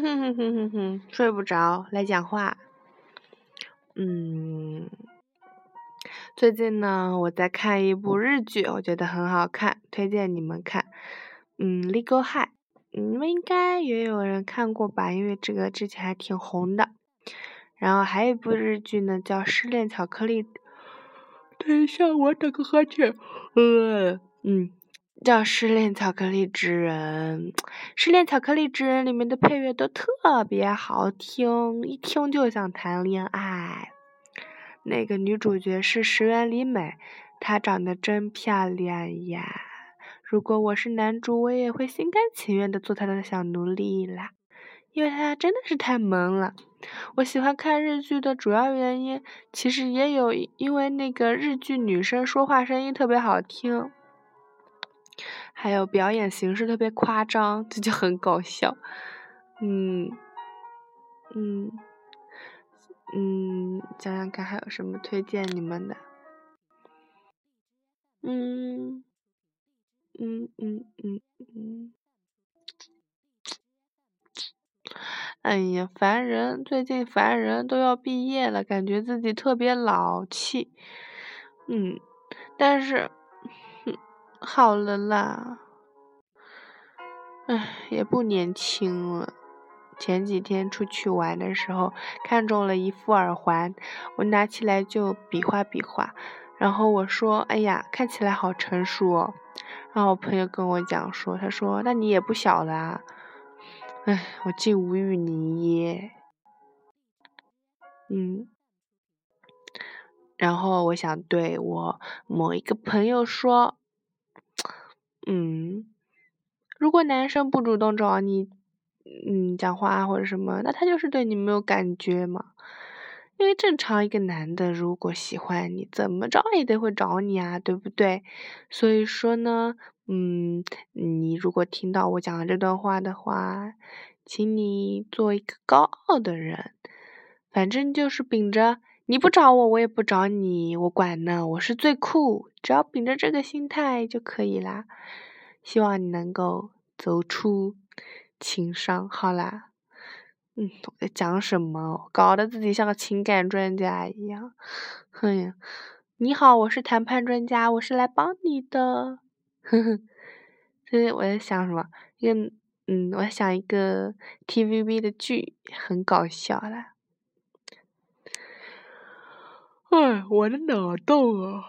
哼哼哼哼哼，睡不着，来讲话。嗯，最近呢，我在看一部日剧，我觉得很好看，推荐你们看。嗯，《Legal High》，你们应该也有人看过吧？因为这个之前还挺红的。然后还有一部日剧呢，叫《失恋巧克力》。等一下，我打个哈欠。呃，嗯。叫《失恋巧克力之人》，《失恋巧克力之人》里面的配乐都特别好听，一听就想谈恋爱。那个女主角是石原里美，她长得真漂亮呀！如果我是男主，我也会心甘情愿的做她的小奴隶啦，因为她真的是太萌了。我喜欢看日剧的主要原因，其实也有因为那个日剧女生说话声音特别好听。还有表演形式特别夸张，这就很搞笑。嗯，嗯，嗯，想想看还有什么推荐你们的？嗯，嗯嗯嗯嗯。哎呀，烦人！最近烦人，都要毕业了，感觉自己特别老气。嗯，但是。好了啦，唉，也不年轻了。前几天出去玩的时候，看中了一副耳环，我拿起来就比划比划，然后我说：“哎呀，看起来好成熟哦。”然后我朋友跟我讲说：“他说那你也不小了。”啊唉，我竟无语凝噎。嗯，然后我想对我某一个朋友说。嗯，如果男生不主动找你，嗯，讲话或者什么，那他就是对你没有感觉嘛。因为正常一个男的如果喜欢你，怎么着也得会找你啊，对不对？所以说呢，嗯，你如果听到我讲的这段话的话，请你做一个高傲的人，反正就是秉着你不找我，我也不找你，我管呢，我是最酷。只要秉着这个心态就可以啦，希望你能够走出情商。好啦，嗯，我在讲什么？搞得自己像个情感专家一样。哼呀，你好，我是谈判专家，我是来帮你的。呵呵，所以我在想什么？一个，嗯，我在想一个 TVB 的剧，很搞笑啦。哎，我的脑洞啊！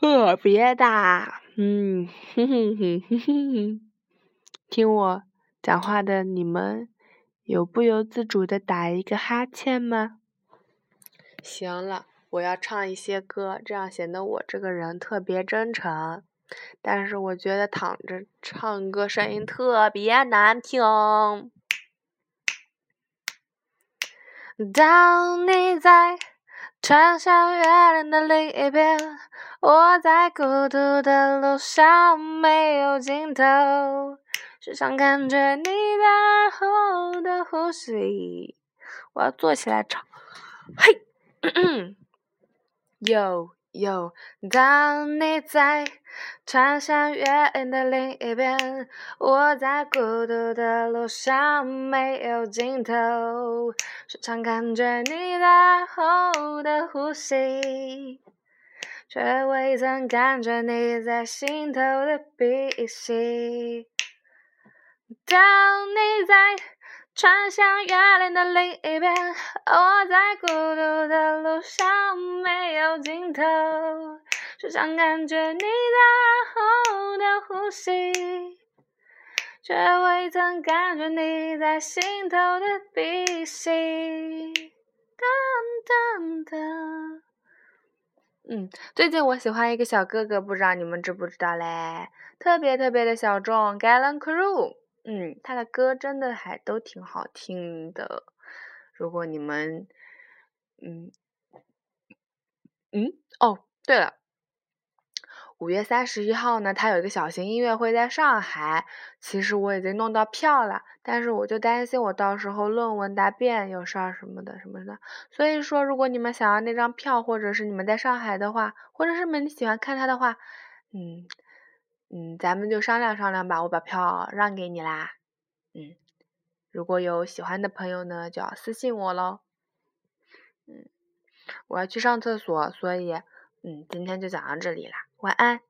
特别大，嗯，哼哼哼哼哼，听我讲话的你们，有不由自主的打一个哈欠吗？行了，我要唱一些歌，这样显得我这个人特别真诚。但是我觉得躺着唱歌声音特别难听。当你在穿向月亮的另一边。我在孤独的路上没有尽头，时常感觉你背后的呼吸。我要坐起来唱，嘿，有有，当你在穿山越岭的另一边，我在孤独的路上没有尽头，时常感觉你在后的呼吸。却未曾感觉你在心头的鼻息。当你在穿向月亮的另一边，我在孤独的路上没有尽头，时常感觉你在耳后的呼吸，却未曾感觉你在心头的鼻息。噔噔噔。嗯，最近我喜欢一个小哥哥，不知道你们知不知道嘞？特别特别的小众，Galen Crew。嗯，他的歌真的还都挺好听的。如果你们，嗯，嗯，哦，对了。五月三十一号呢，他有一个小型音乐会在上海。其实我已经弄到票了，但是我就担心我到时候论文答辩有事儿什么的什么的。所以说，如果你们想要那张票，或者是你们在上海的话，或者是你们喜欢看他的话，嗯嗯，咱们就商量商量吧，我把票让给你啦。嗯，如果有喜欢的朋友呢，就要私信我喽。嗯，我要去上厕所，所以嗯，今天就讲到这里啦，晚安。